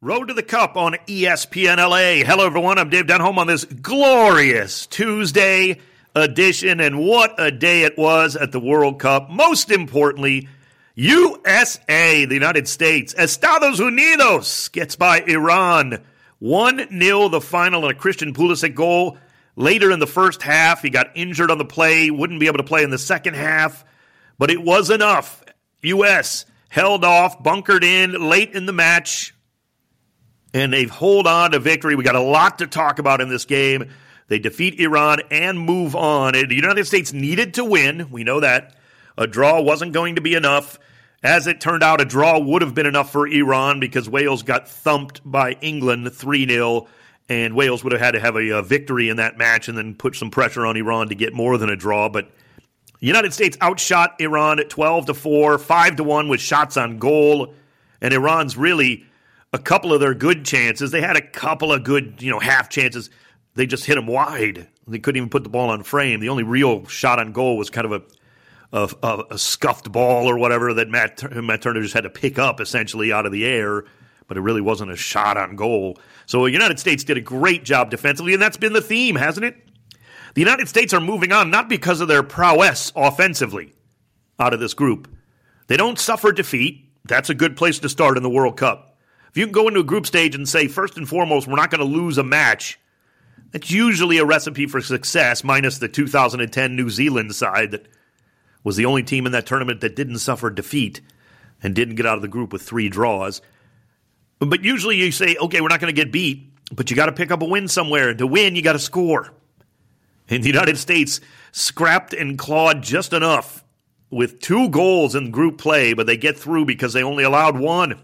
Road to the Cup on ESPN LA. Hello, everyone. I'm Dave Denholm on this glorious Tuesday edition. And what a day it was at the World Cup. Most importantly, USA, the United States, Estados Unidos gets by Iran. 1 0 the final and a Christian Pulisic goal. Later in the first half, he got injured on the play, wouldn't be able to play in the second half, but it was enough. U.S. held off, bunkered in late in the match, and they hold on to victory. We got a lot to talk about in this game. They defeat Iran and move on. The United States needed to win. We know that. A draw wasn't going to be enough. As it turned out, a draw would have been enough for Iran because Wales got thumped by England 3 0, and Wales would have had to have a, a, victory in that match and then put some pressure on Iran to get more than a draw. But the United States outshot Iran at 12 to 4, 5 to 1 with shots on goal, and Iran's really a couple of their good chances. They had a couple of good, you know, half chances. They just hit them wide. They couldn't even put the ball on frame. The only real shot on goal was kind of a a, a, a scuffed ball or whatever that Matt Matt Turner just had to pick up essentially out of the air, but it really wasn't a shot on goal. So the United States did a great job defensively, and that's been the theme, hasn't it? The United States are moving on not because of their prowess offensively out of this group. They don't suffer defeat. That's a good place to start in the World Cup. If you can go into a group stage and say, first and foremost, we're not going to lose a match, that's usually a recipe for success, minus the 2010 New Zealand side that was the only team in that tournament that didn't suffer defeat and didn't get out of the group with three draws. But usually you say, okay, we're not going to get beat, but you got to pick up a win somewhere. And to win, you got to score. And the United States scrapped and clawed just enough with two goals in group play, but they get through because they only allowed one.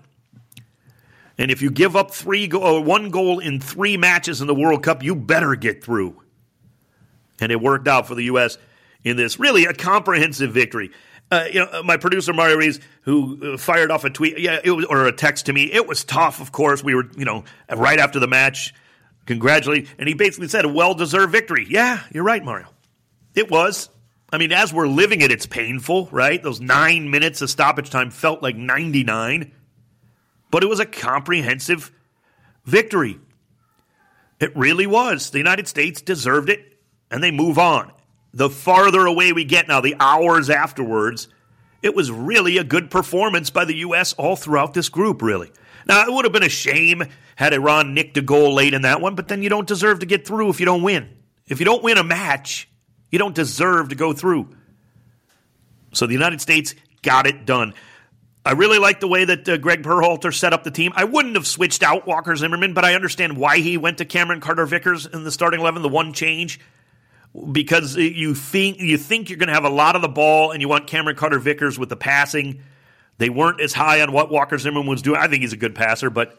And if you give up three go- or one goal in three matches in the World Cup, you better get through. And it worked out for the U.S. in this really a comprehensive victory. Uh, you know, uh, my producer Mario Reese, who uh, fired off a tweet, yeah, it was, or a text to me. It was tough, of course. We were, you know, right after the match, congratulate, and he basically said a well-deserved victory. Yeah, you're right, Mario. It was. I mean, as we're living it, it's painful, right? Those nine minutes of stoppage time felt like 99 but it was a comprehensive victory. It really was. The United States deserved it, and they move on. The farther away we get now, the hours afterwards, it was really a good performance by the U.S. all throughout this group, really. Now, it would have been a shame had Iran nicked a goal late in that one, but then you don't deserve to get through if you don't win. If you don't win a match, you don't deserve to go through. So the United States got it done. I really like the way that uh, Greg Berhalter set up the team. I wouldn't have switched out Walker Zimmerman, but I understand why he went to Cameron Carter Vickers in the starting eleven. The one change because you think you think you're going to have a lot of the ball, and you want Cameron Carter Vickers with the passing. They weren't as high on what Walker Zimmerman was doing. I think he's a good passer, but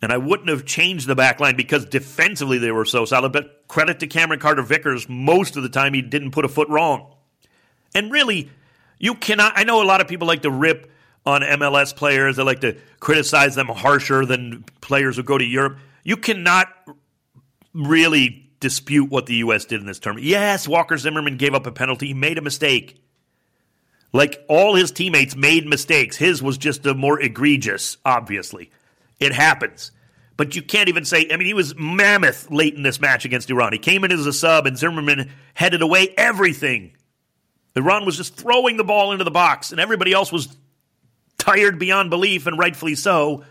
and I wouldn't have changed the back line because defensively they were so solid. But credit to Cameron Carter Vickers, most of the time he didn't put a foot wrong. And really, you cannot. I know a lot of people like to rip on MLS players. They like to criticize them harsher than players who go to Europe. You cannot really dispute what the U.S. did in this tournament. Yes, Walker Zimmerman gave up a penalty. He made a mistake. Like all his teammates made mistakes. His was just a more egregious, obviously. It happens. But you can't even say, I mean, he was mammoth late in this match against Iran. He came in as a sub, and Zimmerman headed away everything. Iran was just throwing the ball into the box, and everybody else was tired beyond belief, and rightfully so,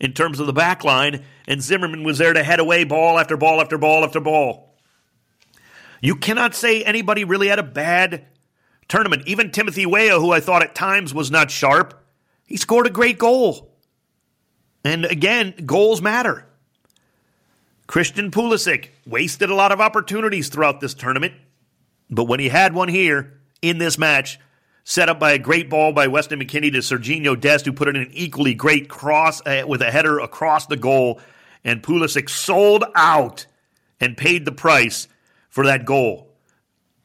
in terms of the back line, and Zimmerman was there to head away ball after ball after ball after ball. You cannot say anybody really had a bad tournament. Even Timothy Weah, who I thought at times was not sharp, he scored a great goal. And again, goals matter. Christian Pulisic wasted a lot of opportunities throughout this tournament, but when he had one here in this match, set up by a great ball by Weston McKennie to Sergiño Dest, who put in an equally great cross uh, with a header across the goal. And Pulisic sold out and paid the price for that goal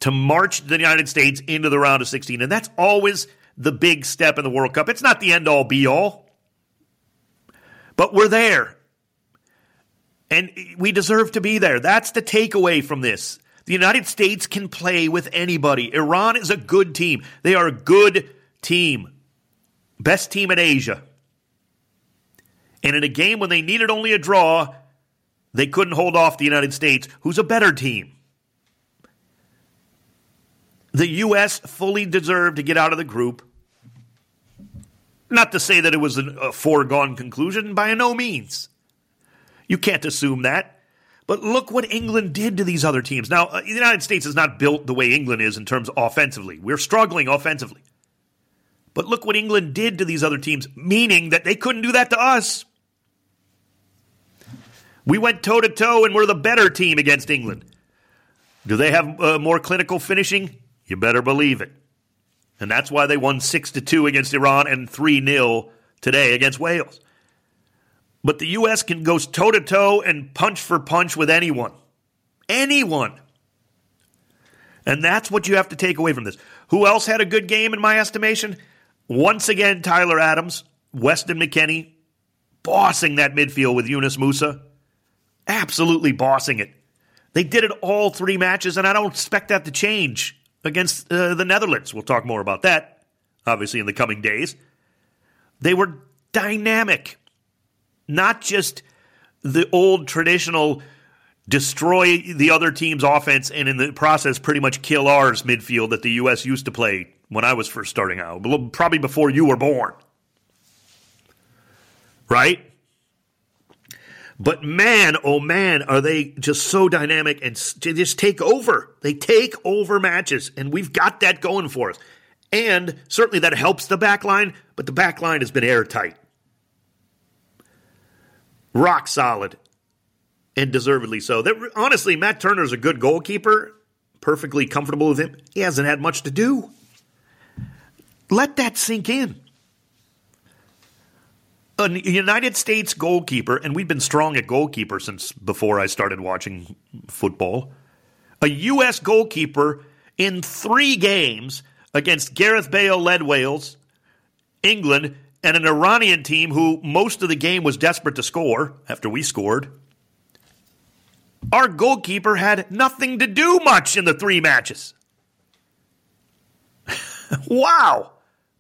to march the United States into the round of 16. And that's always the big step in the World Cup. It's not the end all be all, but we're there. And we deserve to be there. That's the takeaway from this. The United States can play with anybody. Iran is a good team. They are a good team. Best team in Asia. And in a game when they needed only a draw, they couldn't hold off the United States, who's a better team. The U.S. fully deserved to get out of the group. Not to say that it was a foregone conclusion, by no means. You can't assume that. But look what England did to these other teams. Now, uh, the United States is not built the way England is in terms of offensively. We're struggling offensively. But look what England did to these other teams, meaning that they couldn't do that to us. We went toe to toe and we're the better team against England. Do they have uh, more clinical finishing? You better believe it. And that's why they won 6 to 2 against Iran and 3 0 today against Wales. But the U.S. can go toe to toe and punch for punch with anyone. Anyone. And that's what you have to take away from this. Who else had a good game in my estimation? Once again, Tyler Adams, Weston McKennie, bossing that midfield with Yunus Musah. absolutely bossing it. They did it all three matches, and I don't expect that to change against uh, the Netherlands. We'll talk more about that, obviously, in the coming days. They were dynamic, not just the old traditional destroy the other team's offense and in the process pretty much kill ours midfield that the U.S. used to play when I was first starting out, probably before you were born. Right? But man, oh man, are they just so dynamic and they just take over. They take over matches, and we've got that going for us. And certainly that helps the back line, but the back line has been airtight. Rock solid, and deservedly so. That, honestly, Matt Turner's a good goalkeeper, perfectly comfortable with him. He hasn't had much to do. Let that sink in a United States goalkeeper, and we've been strong at goalkeeper since before I started watching football. A U.S. goalkeeper in three games against Gareth Bale led Wales, England, and an Iranian team who most of the game was desperate to score after we scored. Our goalkeeper had nothing to do much in the three matches. wow.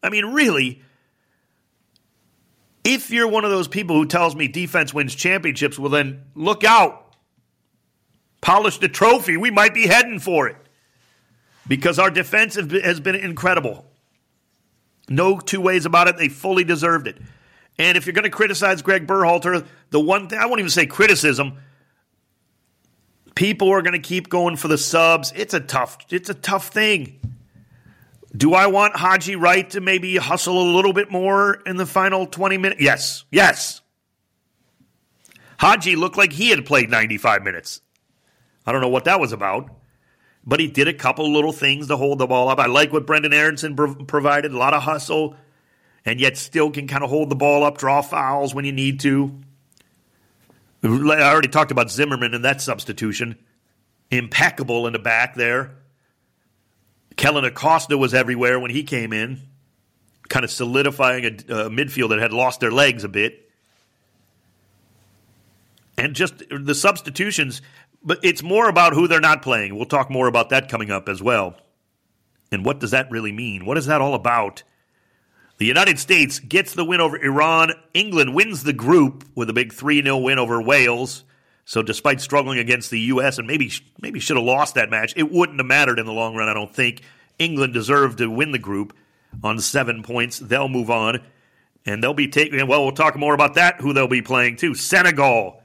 I mean, really, if you're one of those people who tells me defense wins championships, well, then look out. Polish the trophy. We might be heading for it because our defense has been incredible. No two ways about it. They fully deserved it. And if you're going to criticize Greg Berhalter, the one thing I won't even say criticism. People are going to keep going for the subs. It's a tough. It's a tough thing. Do I want Haji Wright to maybe hustle a little bit more in the final 20 minutes? Yes. Yes. Haji looked like he had played 95 minutes. I don't know what that was about, but he did a couple little things to hold the ball up. I like what Brenden Aaronson provided, a lot of hustle, and yet still can kind of hold the ball up, draw fouls when you need to. I already talked about Zimmerman and that substitution. Impeccable in the back there. Kellyn Acosta was everywhere when he came in, kind of solidifying a, a midfield that had lost their legs a bit. And just the substitutions, but it's more about who they're not playing. We'll talk more about that coming up as well. And what does that really mean? What is that all about? The United States gets the win over Iran. England wins the group with a big 3 0 win over Wales. So despite struggling against the U.S. and maybe maybe should have lost that match, it wouldn't have mattered in the long run. I don't think England deserved to win the group on seven points. They'll move on, and they'll be taking. Well, we'll talk more about that. Who they'll be playing too. Senegal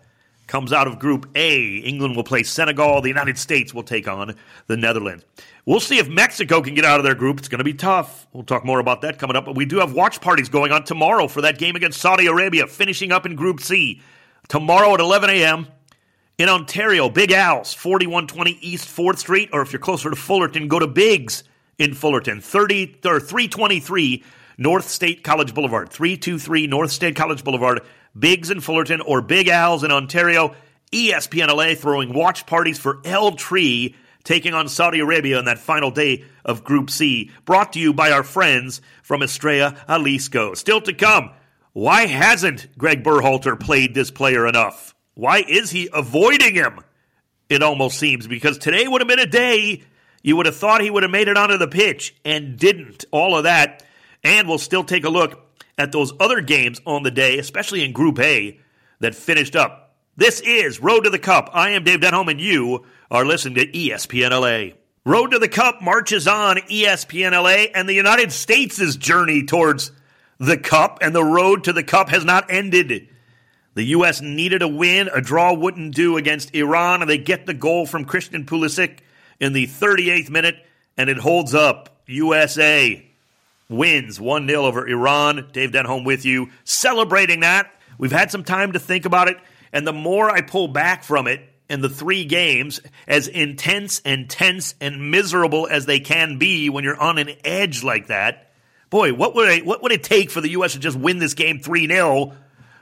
comes out of Group A. England will play Senegal. The United States will take on the Netherlands. We'll see if Mexico can get out of their group. It's going to be tough. We'll talk more about that coming up. But we do have watch parties going on tomorrow for that game against Saudi Arabia, finishing up in Group C. Tomorrow at 11 a.m. In Ontario, Big Al's, 4120 East 4th Street, or if you're closer to Fullerton, go to Big's in Fullerton, 30 or 323 North State College Boulevard, 323 North State College Boulevard, Big's in Fullerton, or Big Al's in Ontario. ESPN LA throwing watch parties for El Tri taking on Saudi Arabia on that final day of Group C. Brought to you by our friends from Estrella Jalisco. Still to come, why hasn't Greg Berhalter played this player enough? Why is he avoiding him? It almost seems because today would have been a day you would have thought he would have made it onto the pitch and didn't. All of that. And we'll still take a look at those other games on the day, especially in Group A that finished up. This is Road to the Cup. I am Dave Denholm, and you are listening to ESPN LA. Road to the Cup marches on ESPN LA, and the United States' journey towards the Cup and the road to the Cup has not ended. The U.S. needed a win. A draw wouldn't do against Iran, and they get the goal from Christian Pulisic in the 38th minute, and it holds up. USA wins 1 0 over Iran. Dave Denholm with you, celebrating that. We've had some time to think about it, and the more I pull back from it, and the three games, as intense and tense and miserable as they can be when you're on an edge like that, boy, what would, I, what would it take for the U.S. to just win this game 3 0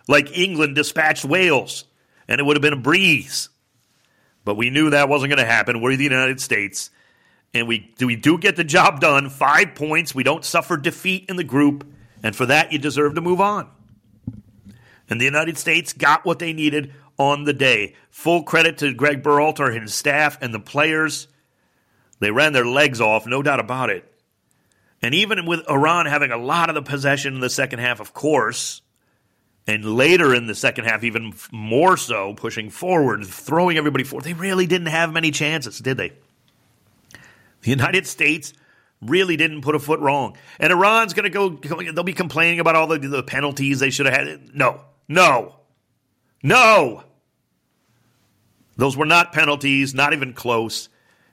like England dispatched Wales? And it would have been a breeze. But we knew that wasn't going to happen. We're the United States and we we do get the job done. Five points. We don't suffer defeat in the group, and for that you deserve to move on. And the United States got what they needed on the day. Full credit to Greg Berhalter and his staff and the players. They ran their legs off, no doubt about it. And even with Iran having a lot of the possession in the second half, of course, and later in the second half, even more so, pushing forward, throwing everybody forward, they really didn't have many chances, did they? The United States really didn't put a foot wrong. And Iran's going to go, they'll be complaining about all the, the penalties they should have had. No, no, no. Those were not penalties, not even close.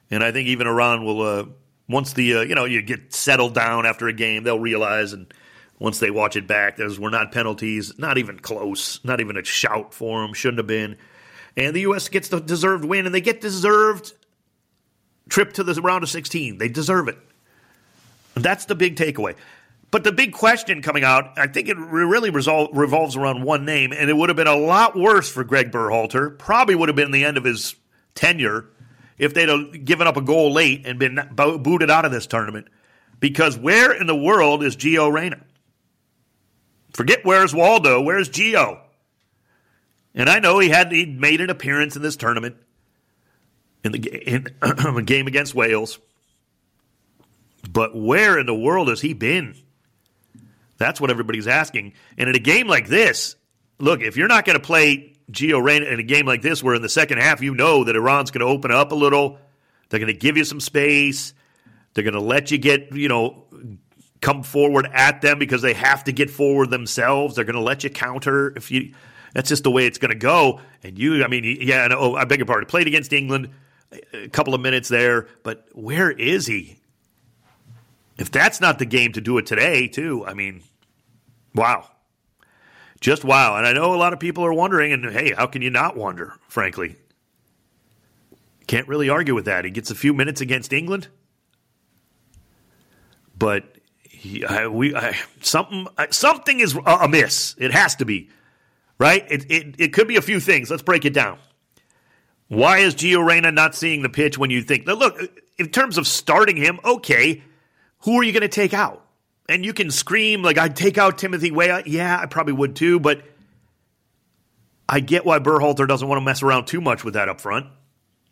And I think even Iran will, uh, once the, uh, you know, you get settled down after a game, they'll realize and once they watch it back, those were not penalties, not even close, not even a shout for them, shouldn't have been. And the U.S. gets the deserved win, and they get deserved trip to the round of 16. They deserve it. That's the big takeaway. But the big question coming out, I think it really resol- revolves around one name, and it would have been a lot worse for Greg Berhalter. Probably would have been the end of his tenure if they'd have given up a goal late and been bo- booted out of this tournament. Because where in the world is Gio Reyna? Forget where's Waldo. Where's Gio? And I know he had he made an appearance in this tournament in the in a game against Wales. But where in the world has he been? That's what everybody's asking. And in a game like this, look, if you're not going to play Gio Reyna in a game like this, where in the second half you know that Iran's going to open up a little, they're going to give you some space, they're going to let you get, you know, come forward at them because they have to get forward themselves. They're going to let you counter if you. That's just the way it's going to go. And you, I mean, yeah, oh, I beg your pardon. Played against England a couple of minutes there, but where is he? If that's not the game to do it today, too, I mean, wow. Just wow. And I know a lot of people are wondering, and hey, how can you not wonder, frankly? Can't really argue with that. He gets a few minutes against England, but he, I, we I, something something is amiss. It has to be, right? It, it it could be a few things. Let's break it down. Why is Gio Reyna not seeing the pitch when you think, look, in terms of starting him, okay, who are you going to take out? And you can scream, like, I'd take out Timothy Weah. Yeah, I probably would too, but I get why Berhalter doesn't want to mess around too much with that up front.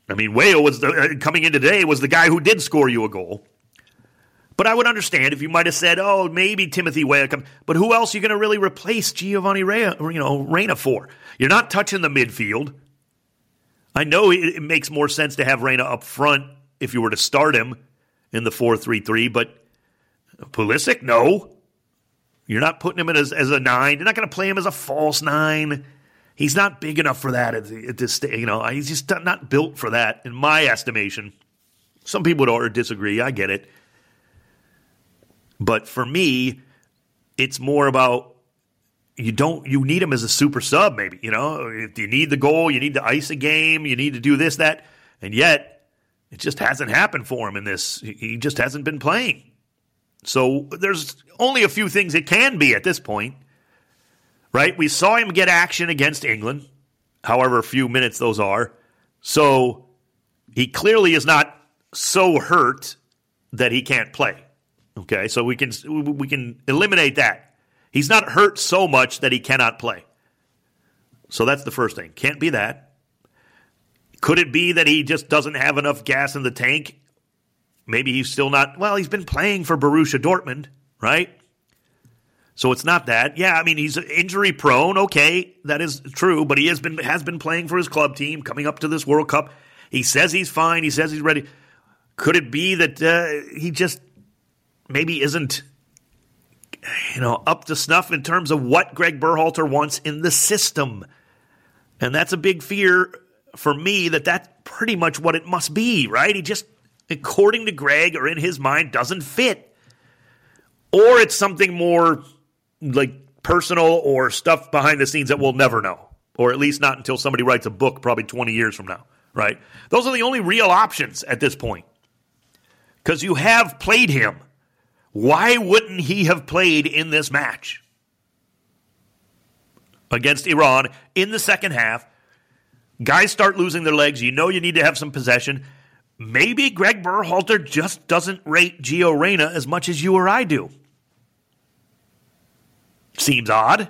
I mean, Weah was the, uh, coming in today was the guy who did score you a goal. But I would understand if you might have said, "Oh, maybe Timothy Weah." Come, but who else are you going to really replace Giovanni Reyna, you know, Reyna for? You're not touching the midfield. I know it, it makes more sense to have Reyna up front if you were to start him in the 4 3 3, but Pulisic, no. You're not putting him in as, as a nine. You're not going to play him as a false nine. He's not big enough for that at, at this stage. You know, he's just not built for that, in my estimation. Some people would disagree. I get it. But for me, it's more about you don't you need him as a super sub maybe you know? If you need the goal you need to ice a game you need to do this that and yet it just hasn't happened for him in this. He just hasn't been playing. So there's only a few things it can be at this point right? We saw him get action against england however few minutes those are. So he clearly is not so hurt that he can't play okay? So we can we can eliminate that He's not hurt so much that he cannot play. So that's the first thing. Can't be that. Could it be that he just doesn't have enough gas in the tank? Maybe he's still not. Well, he's been playing for Borussia Dortmund, right? So it's not that. Yeah, I mean he's injury prone. Okay, that is true, but he has been has been playing for his club team coming up to this World Cup. He says he's fine. He says he's ready. Could it be that uh, he just maybe isn't you know up to snuff in terms of what Greg Berhalter wants in the system? And that's a big fear for me that that's pretty much what it must be, right? He just according to Greg or in his mind doesn't fit. Or it's something more like personal or stuff behind the scenes that we'll never know, or at least not until somebody writes a book probably 20 years from now, right? Those are the only real options at this point. Because you have played him. Why wouldn't he have played in this match against Iran in the second half? Guys start losing their legs. You know you need to have some possession. Maybe Greg Berhalter just doesn't rate Gio Reyna as much as you or I do. Seems odd.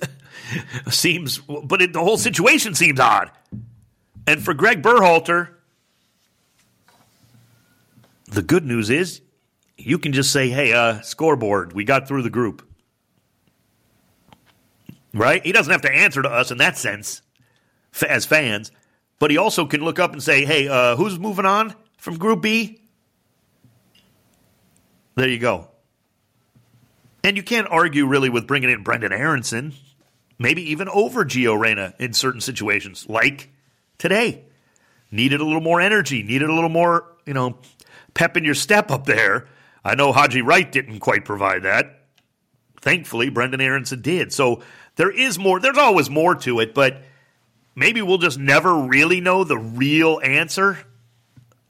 seems, but it, the whole situation seems odd. And for Greg Berhalter, the good news is you can just say, hey, uh, scoreboard, we got through the group. Right? He doesn't have to answer to us in that sense as fans, but he also can look up and say, hey, uh, who's moving on from Group B? There you go. And you can't argue really with bringing in Brenden Aaronson, maybe even over Gio Reyna in certain situations, like today. Needed a little more energy, needed a little more, you know, pep in your step up there. I know Haji Wright didn't quite provide that. Thankfully, Brenden Aaronson did. So there is more, there's always more to it, but maybe we'll just never really know the real answer.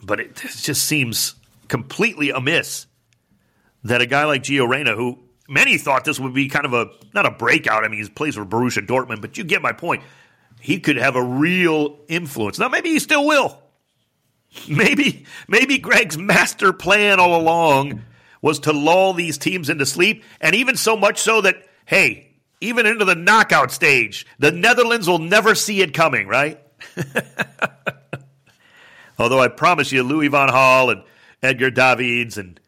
But it just seems completely amiss that a guy like Gio Reyna, who many thought this would be kind of a not a breakout. I mean, he plays for Borussia Dortmund, but you get my point. He could have a real influence. Now, maybe he still will. Maybe, maybe Greg's master plan all along was to lull these teams into sleep, and even so much so that hey, even into the knockout stage, the Netherlands will never see it coming. Right? Although I promise you, Louis van Gaal and Edgar Davids and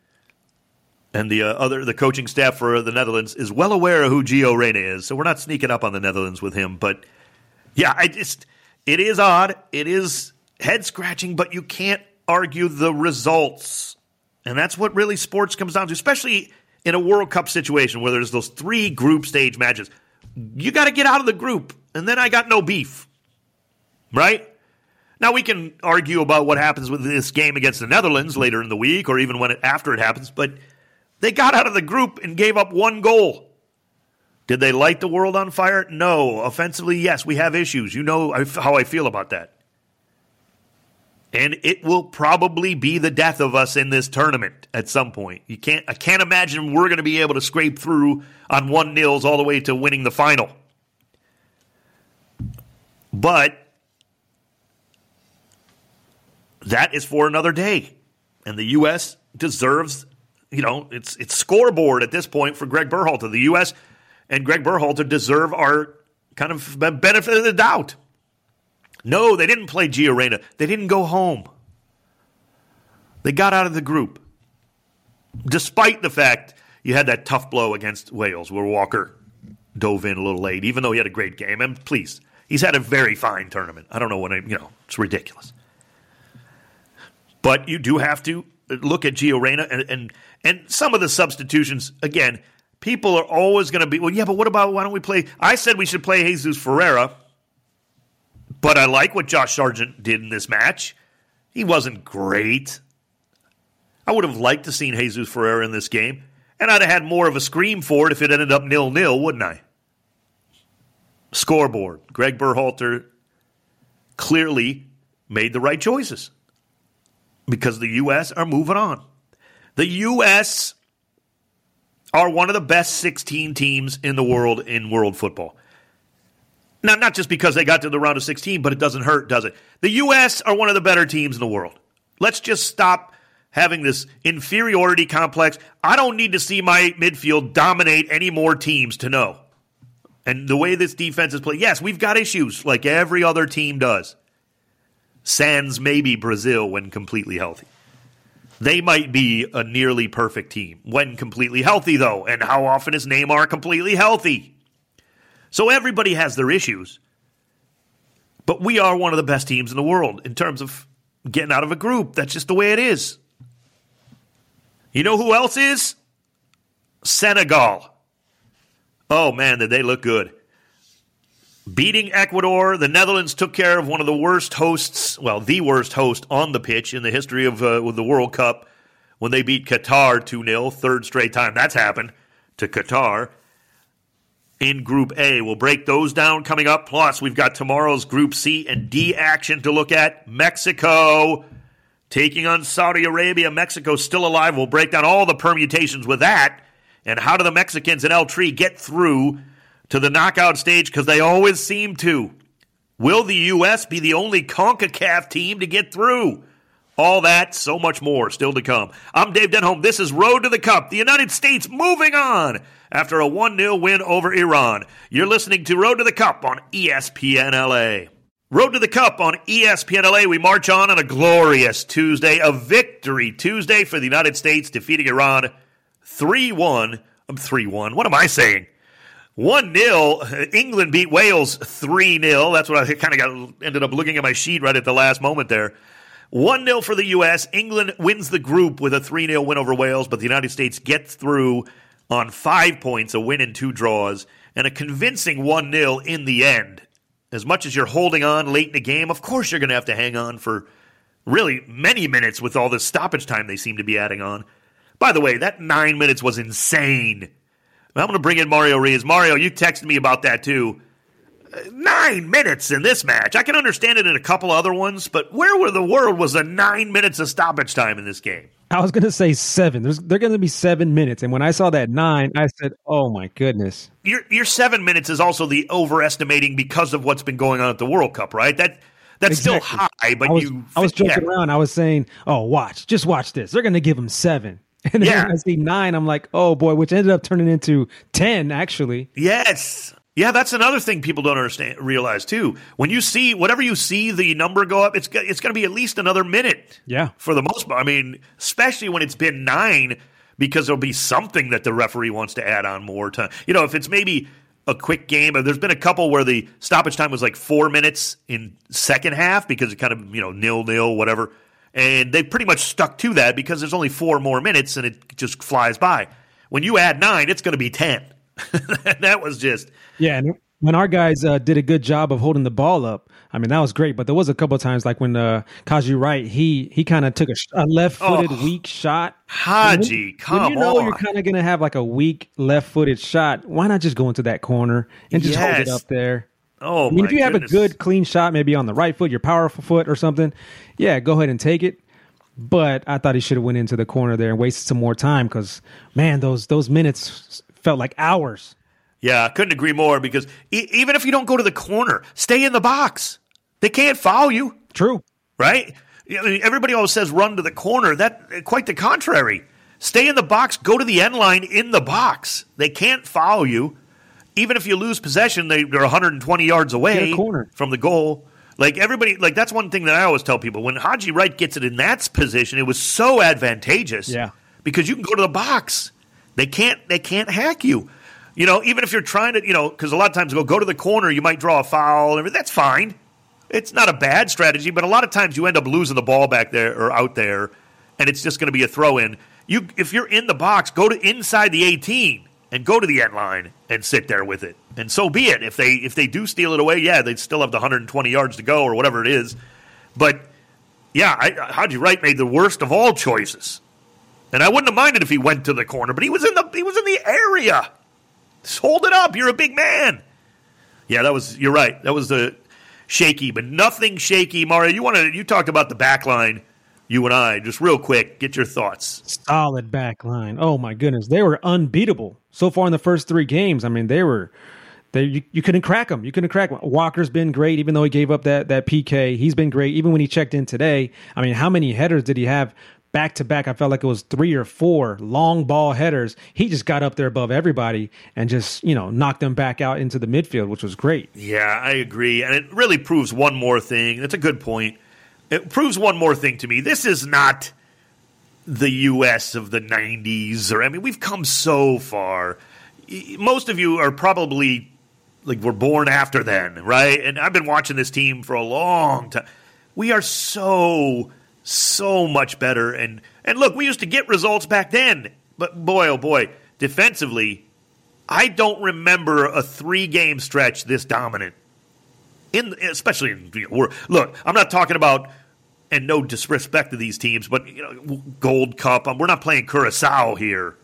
and the uh, other the coaching staff for the Netherlands is well aware of who Gio Reyna is. So we're not sneaking up on the Netherlands with him. But yeah, I just it is odd. It is head scratching, but you can't argue the results, and that's what really sports comes down to, especially in a World Cup situation where there's those three group stage matches. You got to get out of the group, and then I got no beef, right? Now we can argue about what happens with this game against the Netherlands later in the week, or even when it, after it happens, but they got out of the group and gave up one goal. Did they light the world on fire? No. Offensively, yes, we have issues. You know how I feel about that. And it will probably be the death of us in this tournament at some point. You can't I can't imagine we're going to be able to scrape through on one nils all the way to winning the final. But that is for another day. And the US deserves you know, it's it's scoreboard at this point for Greg Berhalter. The U.S. and Greg Berhalter deserve our kind of benefit of the doubt. No, they didn't play Gio Reyna. They didn't go home. They got out of the group, despite the fact you had that tough blow against Wales where Walker dove in a little late, even though he had a great game. And please, he's had a very fine tournament. I don't know what I, you know, it's ridiculous. But you do have to look at Gio Reyna and, and and some of the substitutions, again, people are always going to be, well, yeah, but what about why don't we play? I said we should play Jesus Ferreira, but I like what Josh Sargent did in this match. He wasn't great. I would have liked to seen Jesus Ferreira in this game, and I'd have had more of a scream for it if it ended up nil nil, wouldn't I? Scoreboard. Greg Berhalter clearly made the right choices because the U.S. are moving on. The U.S. are one of the best 16 teams in the world in world football. Now, not just because they got to the round of 16, but it doesn't hurt, does it? The U.S. are one of the better teams in the world. Let's just stop having this inferiority complex. I don't need to see my midfield dominate any more teams to know. And the way this defense is played, yes, we've got issues like every other team does. Sans maybe Brazil when completely healthy. They might be a nearly perfect team when completely healthy, though. And how often is Neymar completely healthy? So everybody has their issues. But we are one of the best teams in the world in terms of getting out of a group. That's just the way it is. You know who else is? Senegal. Oh man, did they look good. Beating Ecuador, the Netherlands took care of one of the worst hosts, well, the worst host on the pitch in the history of uh, the World Cup when they beat Qatar 2 0, third straight time that's happened to Qatar in Group A. We'll break those down coming up. Plus, we've got tomorrow's Group C and D action to look at. Mexico taking on Saudi Arabia. Mexico still alive. We'll break down all the permutations with that. And how do the Mexicans in El Tri get through to the knockout stage because they always seem to. Will the U.S. be the only CONCACAF team to get through? All that, so much more still to come. I'm Dave Denholm. This is Road to the Cup. The United States moving on after a 1 0 win over Iran. You're listening to Road to the Cup on ESPN LA. Road to the Cup on ESPN LA. We march on on a glorious Tuesday, a victory Tuesday for the United States, defeating Iran 3 1. I'm 3 1. What am I saying? 1 0. England beat Wales 3 0. That's what I kind of got ended up looking at my sheet right at the last moment there. 1 0 for the U.S. England wins the group with a 3 0 win over Wales, but the United States gets through on five points, a win and two draws, and a convincing 1 0 in the end. As much as you're holding on late in the game, of course you're going to have to hang on for really many minutes with all this stoppage time they seem to be adding on. By the way, that nine minutes was insane. I'm going to bring in Mario Ruiz. Mario, you texted me about that too. Nine minutes in this match. I can understand it in a couple other ones, but where were the world was the nine minutes of stoppage time in this game? I was going to say seven. There's, they're going to be seven minutes, and when I saw that nine, I said, "Oh my goodness!" Your your seven minutes is also the overestimating because of what's been going on at the World Cup, right? That that's exactly. still high, but I was, you. I was joking yeah. around. I was saying, "Oh, watch, just watch this. They're going to give them seven. And then yeah. I see nine, I'm like, oh boy, which ended up turning into 10, actually. Yes. Yeah, that's another thing people don't understand realize too. When you see whatever you see the number go up, it's it's going to be at least another minute. Yeah, for the most part. I mean, especially when it's been nine, because there'll be something that the referee wants to add on more time. You know, if it's maybe a quick game, uh, there's been a couple where the stoppage time was like four minutes in second half because it kind of you know nil nil whatever. And they pretty much stuck to that because there's only four more minutes and it just flies by. When you add nine, it's going to be 10. that was just. Yeah. And when our guys uh, did a good job of holding the ball up, I mean, that was great. But there was a couple times like when uh, Haji Wright, he he kind of took a, a left footed oh, weak shot. Haji, when, come when you know on. you're kind of going to have like a weak left footed shot, why not just go into that corner and just yes. hold it up there? Oh, I mean, if you goodness. have a good clean shot, maybe on the right foot, your powerful foot or something, yeah, go ahead and take it. But I thought he should have went into the corner there and wasted some more time because man, those those minutes felt like hours. Yeah, I couldn't agree more. Because e- even if you don't go to the corner, stay in the box. They can't foul you. True, right? Everybody always says run to the corner. That eh, quite the contrary. Stay in the box. Go to the end line in the box. They can't foul you. Even if you lose possession, they, are 120 yards away from the goal. Like everybody, like that's one thing that I always tell people. When Haji Wright gets it in that position, it was so advantageous. Yeah, because you can go to the box. They can't. They can't hack you. You know, even if you're trying to, you know, because a lot of times go go to the corner, you might draw a foul. That's fine. It's not a bad strategy, but a lot of times you end up losing the ball back there or out there, and it's just going to be a throw in. You, if you're in the box, go to inside the 18 and go to the end line and sit there with it. And so be it. If they if they do steal it away, yeah, they'd still have the 120 yards to go or whatever it is. But yeah, I, Haji Wright made the worst of all choices. And I wouldn't have minded if he went to the corner, but he was in the he was in the area. Just hold it up. You're a big man. Yeah, that was you're right. That was the shaky, but nothing shaky. Mario, you want to you talked about the back line you and I, just real quick, get your thoughts. Solid back line. Oh my goodness, they were unbeatable so far in the first three games. I mean, they were they you, you couldn't crack him. You couldn't crack them. Walker's been great, even though he gave up that that PK. He's been great, even when he checked in today. I mean, how many headers did he have? Back to back, I felt like it was three or four long ball headers. He just got up there above everybody and just, you know, knocked them back out into the midfield, which was great. Yeah, I agree. And it really proves one more thing. That's a good point it proves one more thing to me. This is not the U.S. of the 90s. Or, I mean, we've come so far. Most of you are probably like were born after then, right? And I've been watching this team for a long time. We are so, so much better. And, and look, we used to get results back then. But boy, oh boy, defensively, I don't remember a three game stretch this dominant. In especially in look, I'm not talking about and no disrespect to these teams, but you know, Gold Cup. Um, we're not playing Curacao here,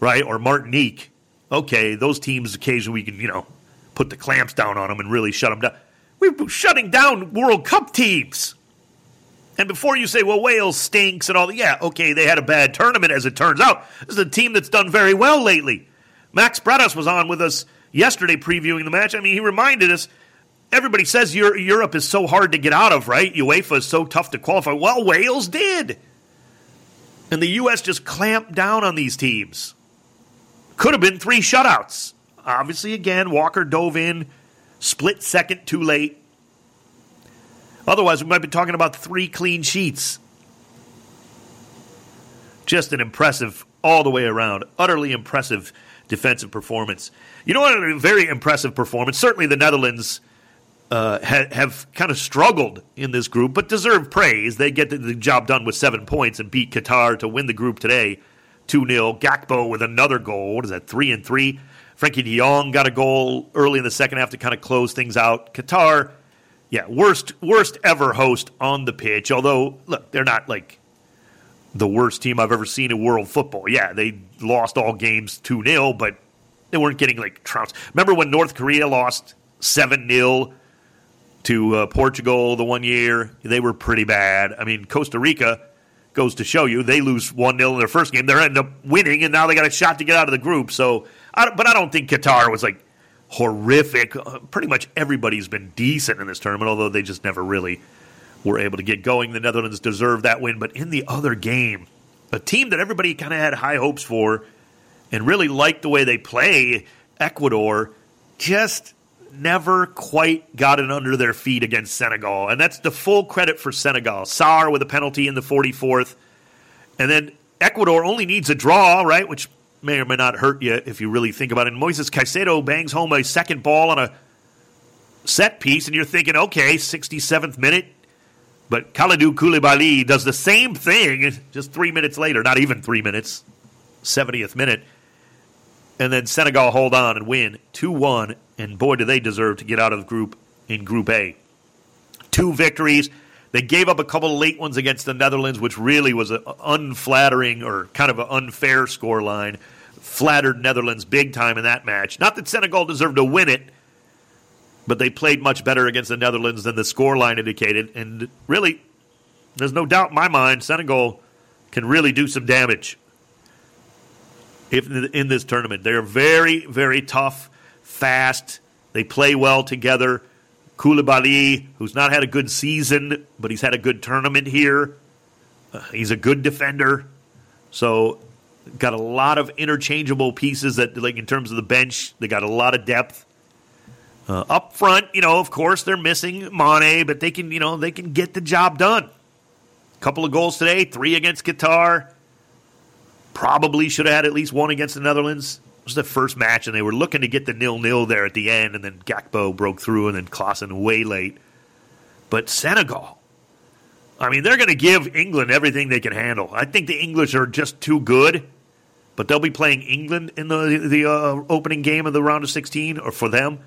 right? Or Martinique. Okay, those teams occasionally we can you know put the clamps down on them and really shut them down. We're shutting down World Cup teams. And before you say, well, Wales stinks and all that, yeah, okay, they had a bad tournament as it turns out. This is a team that's done very well lately. Max Bretos was on with us yesterday previewing the match. I mean, he reminded us everybody says Europe is so hard to get out of, right? UEFA is so tough to qualify. Well, Wales did. And the U.S. just clamped down on these teams. Could have been three shutouts. Obviously, again, Walker dove in, split second too late. Otherwise, we might be talking about three clean sheets. Just an impressive, all the way around, utterly impressive defensive performance. You know what? A very impressive performance. Certainly, the Netherlands uh, ha- have kind of struggled in this group, but deserve praise. They get the, the job done with seven points and beat Qatar to win the group today, two 0 Gakpo with another goal. What is that? Three and three. Frenkie De Jong got a goal early in the second half to kind of close things out. Qatar, yeah, worst worst ever host on the pitch. Although, look, they're not like the worst team I've ever seen in world football. Yeah, they lost all games 2 0, but they weren't getting like trounced. Remember when North Korea lost 7 0 to uh, Portugal the one year? They were pretty bad. I mean, Costa Rica goes to show you they lose 1 0 in their first game. They end up winning, and now they got a shot to get out of the group. So I but I don't think Qatar was like horrific. Uh, pretty much everybody's been decent in this tournament, although they just never really were able to get going. The Netherlands deserved that win, but in the other game, a team that everybody kind of had high hopes for and really liked the way they play, Ecuador, just never quite got it under their feet against Senegal. And that's the full credit for Senegal. Sarr with a penalty in the 44th. And then Ecuador only needs a draw, right? Which may or may not hurt you if you really think about it. And Moises Caicedo bangs home a second ball on a set piece, and you're thinking, okay, 67th minute. But Kalidou Koulibaly does the same thing just three minutes later, not even three minutes, 70th minute. And then Senegal hold on and win 2 1. And boy, do they deserve to get out of the group in Group A. Two victories. They gave up a couple of late ones against the Netherlands, which really was an unflattering or kind of an unfair score line. Flattered Netherlands big time in that match. Not that Senegal deserved to win it, but they played much better against the Netherlands than the score line indicated. And really, there's no doubt in my mind Senegal can really do some damage if in this tournament. They're very, very tough, fast. They play well together. Koulibaly, who's not had a good season, but he's had a good tournament here. Uh, he's a good defender. So, got a lot of interchangeable pieces that, like in terms of the bench, they got a lot of depth. Uh, up front, you know, of course, they're missing Mane, but they can, you know, they can get the job done. A couple of goals today, three against Qatar. Probably should have had at least one against the Netherlands was the first match, and they were looking to get the nil nil there at the end, and then Gakpo broke through, and then Klaassen way late. But Senegal, I mean, they're going to give England everything they can handle. I think the English are just too good, but they'll be playing England in the the uh, opening game of the round of sixteen, or for them,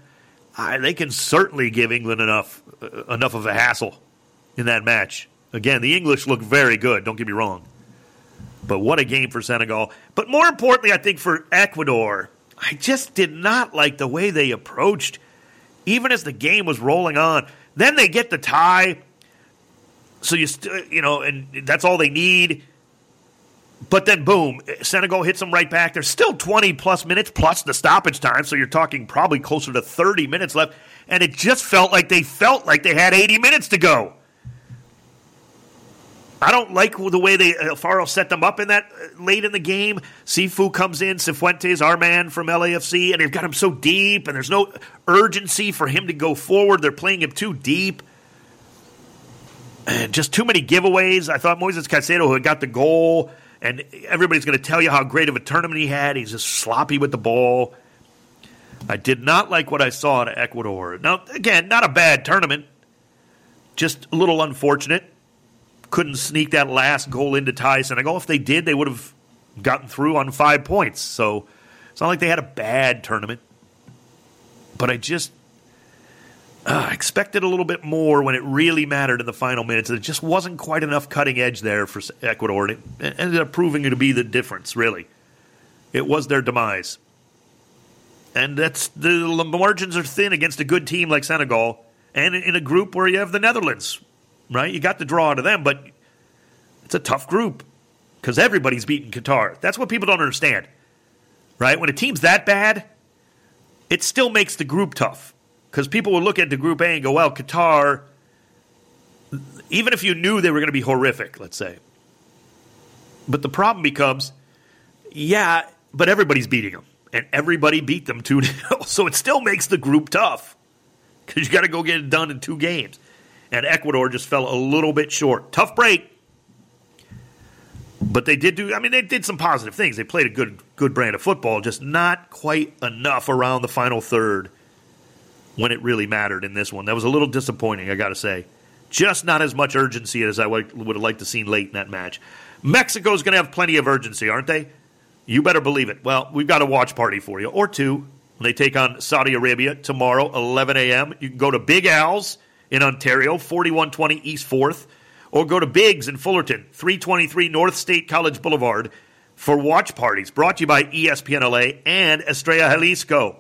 I, they can certainly give England enough uh, enough of a hassle in that match. Again, the English look very good. Don't get me wrong. But what a game for Senegal. But more importantly, I think for Ecuador, I just did not like the way they approached, even as the game was rolling on. Then they get the tie. So you, st- you know, and that's all they need. But then, boom, Senegal hits them right back. There's still 20 plus minutes plus the stoppage time, so you're talking probably closer to 30 minutes left. And it just felt like they felt like they had 80 minutes to go. I don't like the way they Alfaro set them up in that uh, late in the game. Cifu comes in, Cifuentes, our man from LAFC, and they've got him so deep, and there's no urgency for him to go forward. They're playing him too deep. And just too many giveaways. I thought Moises Caicedo, who had got the goal, and everybody's going to tell you how great of a tournament he had. He's just sloppy with the ball. I did not like what I saw in Ecuador. Now, again, not a bad tournament, just a little unfortunate. Couldn't sneak that last goal into tie Senegal. If they did, they would have gotten through on five points. So it's not like they had a bad tournament. But I just uh, expected a little bit more when it really mattered in the final minutes. It just wasn't quite enough cutting edge there for Ecuador. And it ended up proving to be the difference, really. It was their demise. And that's the margins are thin against a good team like Senegal and in a group where you have the Netherlands, right? You got the draw to them, but it's a tough group because everybody's beating Qatar. That's what people don't understand, right? When a team's that bad, it still makes the group tough because people will look at the group A and go, well, Qatar, even if you knew they were going to be horrific, let's say. But the problem becomes, yeah, but everybody's beating them and everybody beat them 2 0. So it still makes the group tough because you got to go get it done in two games. And Ecuador just fell a little bit short. Tough break. But they did do, I mean, they did some positive things. They played a good, good brand of football, just not quite enough around the final third when it really mattered in this one. That was a little disappointing, I got to say. Just not as much urgency as I would have liked to see late in that match. Mexico's going to have plenty of urgency, aren't they? You better believe it. Well, we've got a watch party for you, or two. They take on Saudi Arabia tomorrow, 11 a.m. You can go to Big Al's in Ontario, 4120 East 4th, or go to Biggs in Fullerton, 323 North State College Boulevard for watch parties brought to you by ESPN LA and Estrella Jalisco.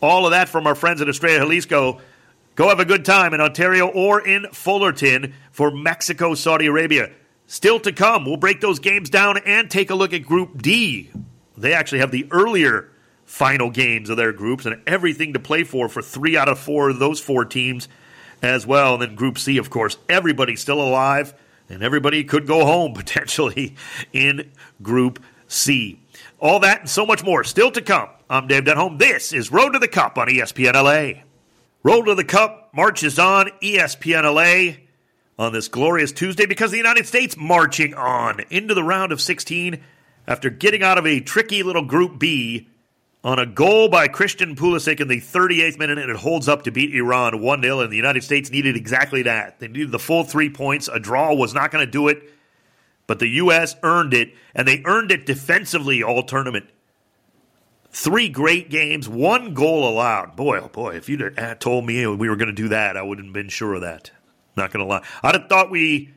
All of that from our friends at Estrella Jalisco. Go have a good time in Ontario or in Fullerton for Mexico, Saudi Arabia. Still to come, we'll break those games down and take a look at Group D. They actually have the earlier final games of their groups and everything to play for for three out of four of those four teams as well. And then Group C, of course, everybody's still alive and everybody could go home potentially in Group C. All that and so much more still to come. I'm Dave Denholm. This is Road to the Cup on ESPN LA. Road to the Cup marches on ESPN LA on this glorious Tuesday because the United States marching on into the round of 16 after getting out of a tricky little Group B on a goal by Christian Pulisic in the 38th minute, and it holds up to beat Iran 1 0. And the United States needed exactly that. They needed the full three points. A draw was not going to do it, but the U.S. earned it, and they earned it defensively all tournament. Three great games, one goal allowed. Boy, oh boy, if you'd told me we were going to do that, I wouldn't have been sure of that. Not going to lie. I'd have thought we,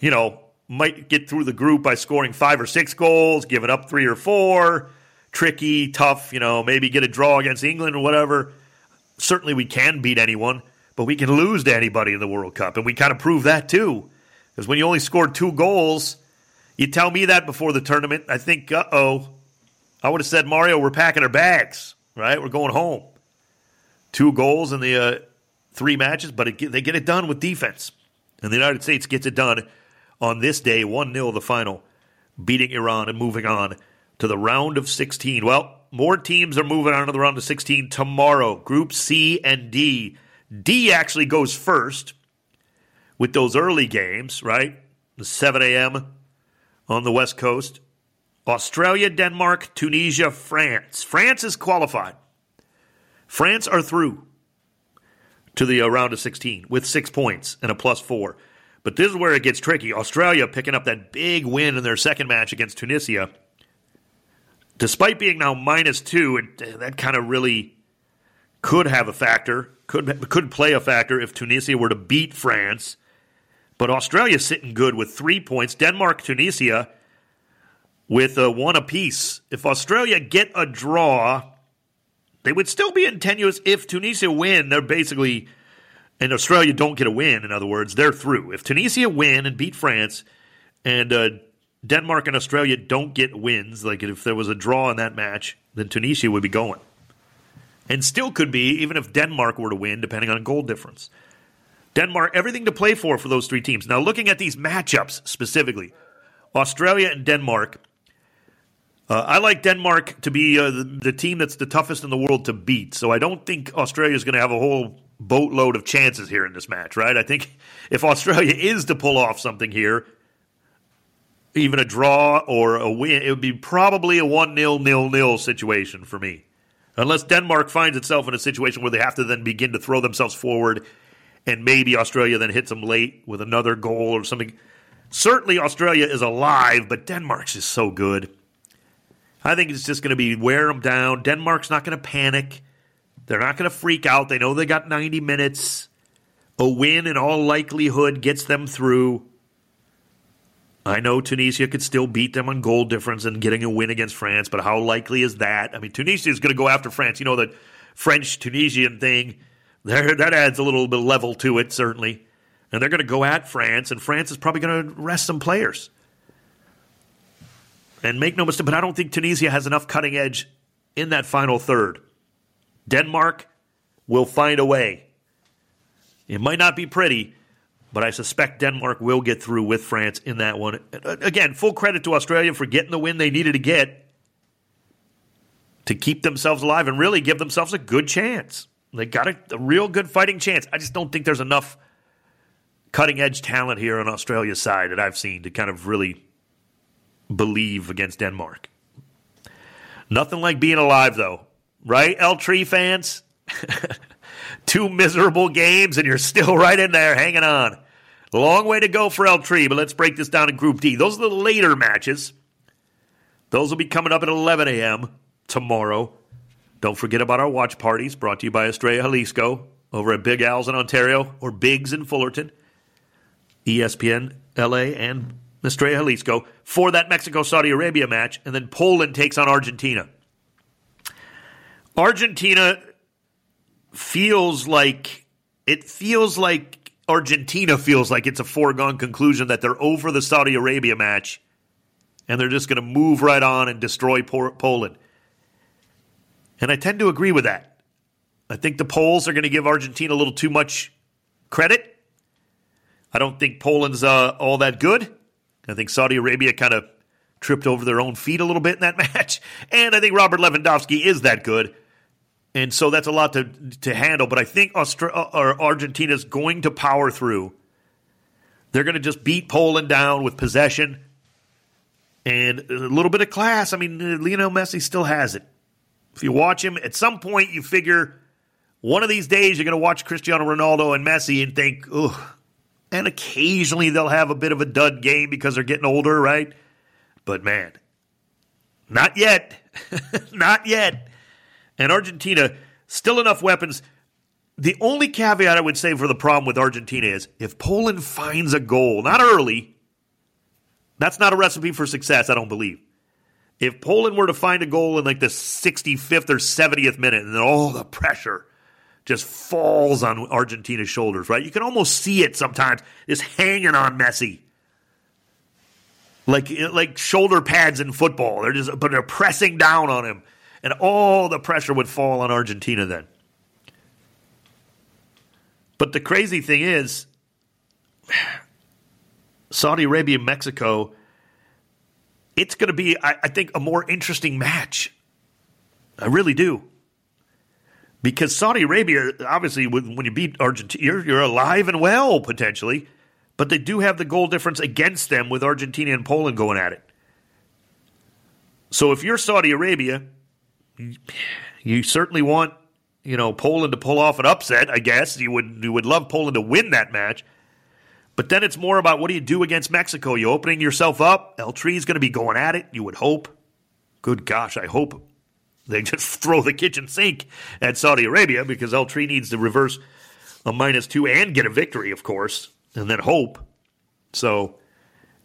you know, might get through the group by scoring five or six goals, giving up three or four. Tricky, tough, you know, maybe get a draw against England or whatever. Certainly we can beat anyone, but we can lose to anybody in the World Cup. And we kind of proved that too. Because when you only scored two goals, you tell me that before the tournament, I think, uh oh, I would have said, Mario, we're packing our bags, right? We're going home. Two goals in the uh, three matches, but it, they get it done with defense. And the United States gets it done on this day, 1 0 the final, beating Iran and moving on to the round of 16. Well, more teams are moving on to the round of 16 tomorrow. Group C and D. D actually goes first with those early games, right? 7 a.m. on the West Coast. Australia, Denmark, Tunisia, France. France is qualified. France are through to the uh, round of 16 with six points and a plus four. But this is where it gets tricky. Australia picking up that big win in their second match against Tunisia. Despite being now minus two, it, that kind of really could have a factor, could, could play a factor if Tunisia were to beat France. But Australia's sitting good with three points. Denmark, Tunisia with uh, one apiece. If Australia get a draw, they would still be in tenuous if Tunisia win. They're basically, and Australia don't get a win. In other words, they're through. If Tunisia win and beat France, and uh, Denmark and Australia don't get wins, like if there was a draw in that match, then Tunisia would be going, and still could be even if Denmark were to win, depending on goal difference. Denmark, everything to play for for those three teams. Now, looking at these matchups specifically, Australia and Denmark uh, I like Denmark to be uh, the, the, team that's the toughest in the world to beat. So I don't think Australia is going to have a whole boatload of chances here in this match, right? I think if Australia is to pull off something here, even a draw or a win, it would be probably a 1 0 nil nil situation for me. Unless Denmark finds itself in a situation where they have to then begin to throw themselves forward and maybe Australia then hits them late with another goal or something. Certainly, Australia is alive, but Denmark's just so good. I think it's just going to be wear them down. Denmark's not going to panic. They're not going to freak out. They know they got 90 minutes. A win, in all likelihood, gets them through. I know Tunisia could still beat them on goal difference and getting a win against France, but how likely is that? I mean, Tunisia is going to go after France. You know, that French Tunisian thing, there, that adds a little bit of level to it, certainly. And they're going to go at France, and France is probably going to rest some players. And make no mistake, but I don't think Tunisia has enough cutting edge in that final third. Denmark will find a way. It might not be pretty, but I suspect Denmark will get through with France in that one. Again, full credit to Australia for getting the win they needed to get to keep themselves alive and really give themselves a good chance. They got a, a real good fighting chance. I just don't think there's enough cutting edge talent here on Australia's side that I've seen to kind of really believe against Denmark. Nothing like being alive, though. Right, El Tri fans? Two miserable games, and you're still right in there hanging on. Long way to go for El Tri, but let's break this down in Group D. Those are the later matches. Those will be coming up at 11 a.m. tomorrow. Don't forget about our watch parties brought to you by Estrella Jalisco over at Big Al's in Ontario or Biggs in Fullerton. ESPN LA and Estrella Jalisco for that Mexico Saudi Arabia match, and then Poland takes on Argentina. Argentina feels like it feels like Argentina feels like it's a foregone conclusion that they're over the Saudi Arabia match and they're just going to move right on and destroy Poland. And I tend to agree with that. I think the Poles are going to give Argentina a little too much credit. I don't think Poland's uh, all that good. I think Saudi Arabia kind of tripped over their own feet a little bit in that match. And I think Robert Lewandowski is that good. And so that's a lot to, to handle. But I think Austra- uh, or Argentina's going to power through. They're going to just beat Poland down with possession and a little bit of class. I mean, Lionel Messi still has it. If you watch him, at some point you figure one of these days you're going to watch Cristiano Ronaldo and Messi and think, ugh, and occasionally they'll have a bit of a dud game because they're getting older, right? But man, not yet. not yet. And Argentina, still enough weapons. The only caveat I would say for the problem with Argentina is if Poland finds a goal, not early, that's not a recipe for success, I don't believe. If Poland were to find a goal in like the 65th or 70th minute, and then all the pressure just falls on Argentina's shoulders, right? You can almost see it sometimes, just hanging on Messi. Like, like shoulder pads in football. They're just, but they're pressing down on him. And all the pressure would fall on Argentina then. But the crazy thing is, Saudi Arabia, and Mexico, it's going to be, I, I think, a more interesting match. I really do because Saudi Arabia, obviously, when you beat Argentina, you're, you're alive and well potentially, but they do have the goal difference against them with Argentina and Poland going at it. So if you're Saudi Arabia, you certainly want you know Poland to pull off an upset. I guess you would you would love Poland to win that match. But then it's more about what do you do against Mexico? You opening yourself up? El Tri is going to be going at it. You would hope. Good gosh, I hope they just throw the kitchen sink at Saudi Arabia because El Tri needs to reverse a minus two and get a victory, of course, and then hope. So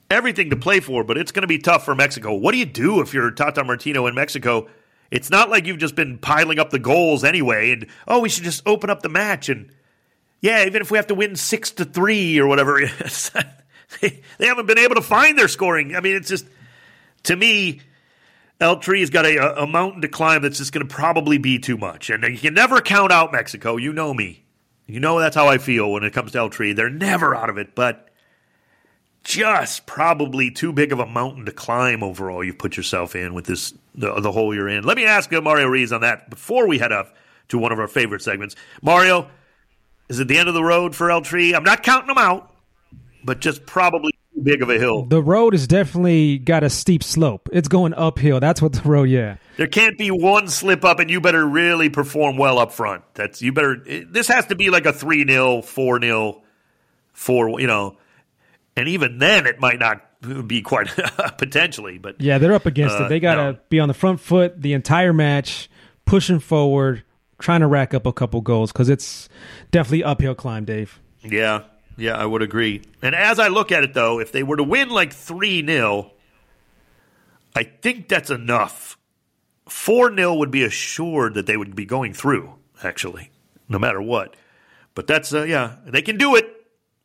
everything to play for, but it's going to be tough for Mexico. What do you do if you're Tata Martino in Mexico? It's not like you've just been piling up the goals anyway, and oh, we should just open up the match and yeah, even if we have to win six to three or whatever, they haven't been able to find their scoring. I mean, it's just to me El Tri's got a, a mountain to climb that's just going to probably be too much. And you can never count out Mexico. You know me. You know that's how I feel when it comes to El Tri. They're never out of it, but just probably too big of a mountain to climb overall you've put yourself in with this the, the hole you're in. Let me ask Mario Reis on that before we head up to one of our favorite segments. Mario, is it the end of the road for El Tri? I'm not counting them out, but just probably too big of a hill. The road has definitely got a steep slope. It's going uphill. That's what the road, yeah. There can't be one slip up, and you better really perform well up front. That's you better. This has to be like a three 0 four 0 four. You know, and even then, it might not be quite potentially. But yeah, they're up against uh, it. They got to no. be on the front foot the entire match, pushing forward, trying to rack up a couple goals because it's definitely uphill climb, Dave. Yeah, yeah, I would agree. And as I look at it, though, if they were to win like three 0 I think that's enough 4 0 would be assured that they would be going through, actually, no matter what. But that's, uh, yeah, they can do it.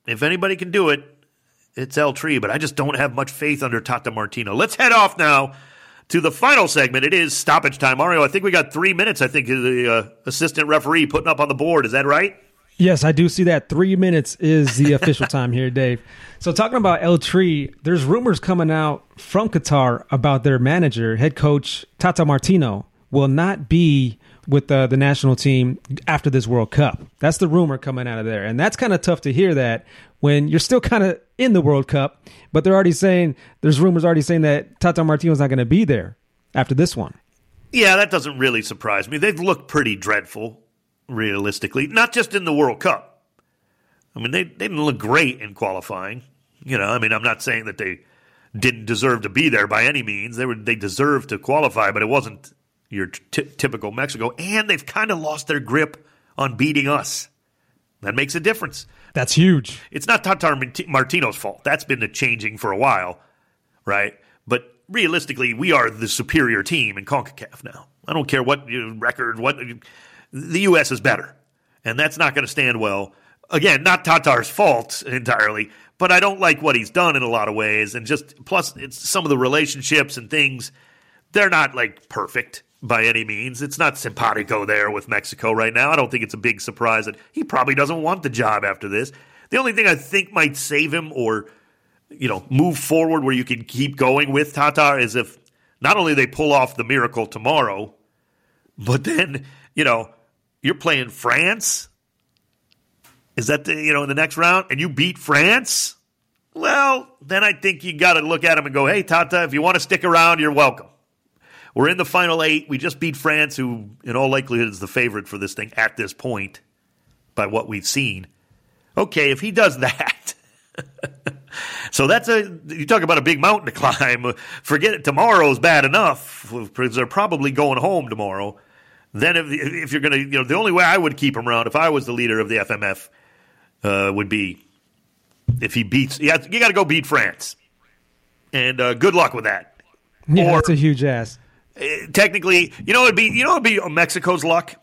If anybody can do it, it's El Tri, but I just don't have much faith under Tata Martino. Let's head off now to the final segment. It is stoppage time. Mario, I think we got three minutes, I think, the uh, assistant referee putting up on the board. Is that right? Yes, I do see that. Three minutes is the official time here, Dave. So, talking about El Tri, there's rumors coming out from Qatar about their manager, head coach Tata Martino, will not be with the, the national team after this World Cup. That's the rumor coming out of there. And that's kind of tough to hear that when you're still kind of in the World Cup, but they're already saying, there's rumors already saying that Tata Martino's not going to be there after this one. Yeah, that doesn't really surprise me. They've looked pretty dreadful realistically, not just in the World Cup. I mean, they, they didn't look great in qualifying. You know, I mean, I'm not saying that they didn't deserve to be there by any means. They were they deserved to qualify, but it wasn't your t- typical Mexico. And they've kind of lost their grip on beating us. That makes a difference. That's huge. It's not Tata Martino's fault. That's been changing for a while, right? But realistically, we are the superior team in CONCACAF now. I don't care what record, what the U.S. is better, and that's not going to stand well. Again, not Tata's fault entirely, but I don't like what he's done in a lot of ways, and just plus it's some of the relationships and things. They're not like perfect by any means. It's not simpatico there with Mexico right now. I don't think it's a big surprise that he probably doesn't want the job after this. The only thing I think might save him or you know move forward where you can keep going with Tata is if not only they pull off the miracle tomorrow, but then you know you're playing France. Is that the, you know in the next round and you beat France? Well, then I think you got to look at him and go, "Hey, Tata, if you want to stick around, you're welcome." We're in the final eight. We just beat France, who in all likelihood is the favorite for this thing at this point, by what we've seen. Okay, if he does that. so that's a you talk about a big mountain to climb. Forget it. Tomorrow's bad enough because they're probably going home tomorrow. Then if, if you're going to, you know, the only way I would keep him around if I was the leader of the FMF uh, would be if he beats. You, you got to go beat France, and uh, good luck with that. Yeah, or, that's a huge ass. Uh, technically, you know, it'd be you know it'd be Mexico's luck.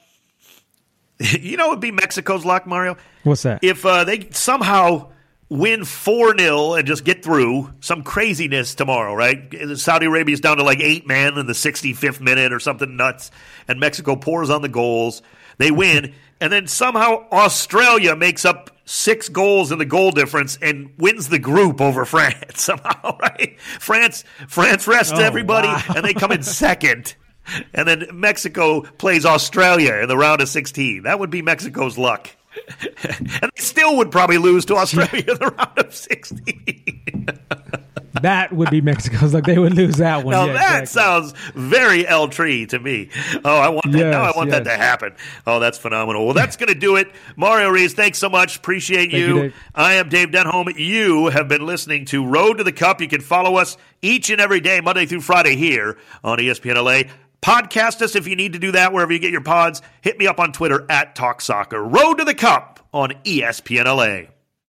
you know, it'd be Mexico's luck, Mario. What's that? If uh, they somehow win 4 0 and just get through some craziness tomorrow, right? Saudi Arabia's down to like eight men in the 65th minute or something nuts, and Mexico pours on the goals. They win, and then somehow Australia makes up six goals in the goal difference and wins the group over France somehow, right? France France rests oh, everybody, wow. and they come in second. And then Mexico plays Australia in the round of 16. That would be Mexico's luck. and they still would probably lose to Australia in the round of 16. That would be Mexico's like they would lose that one. Now yeah, that exactly. sounds very El Tri to me. Oh, I want that. Yes, now I want yes. that to happen. Oh, that's phenomenal. Well, that's going to do it. Mario Reis, thanks so much. Appreciate you. you I am Dave Denholm. You have been listening to Road to the Cup. You can follow us each and every day, Monday through Friday, here on ESPN LA. Podcast us if you need to do that wherever you get your pods. Hit me up on Twitter at Talk Soccer. Road to the Cup on ESPN LA.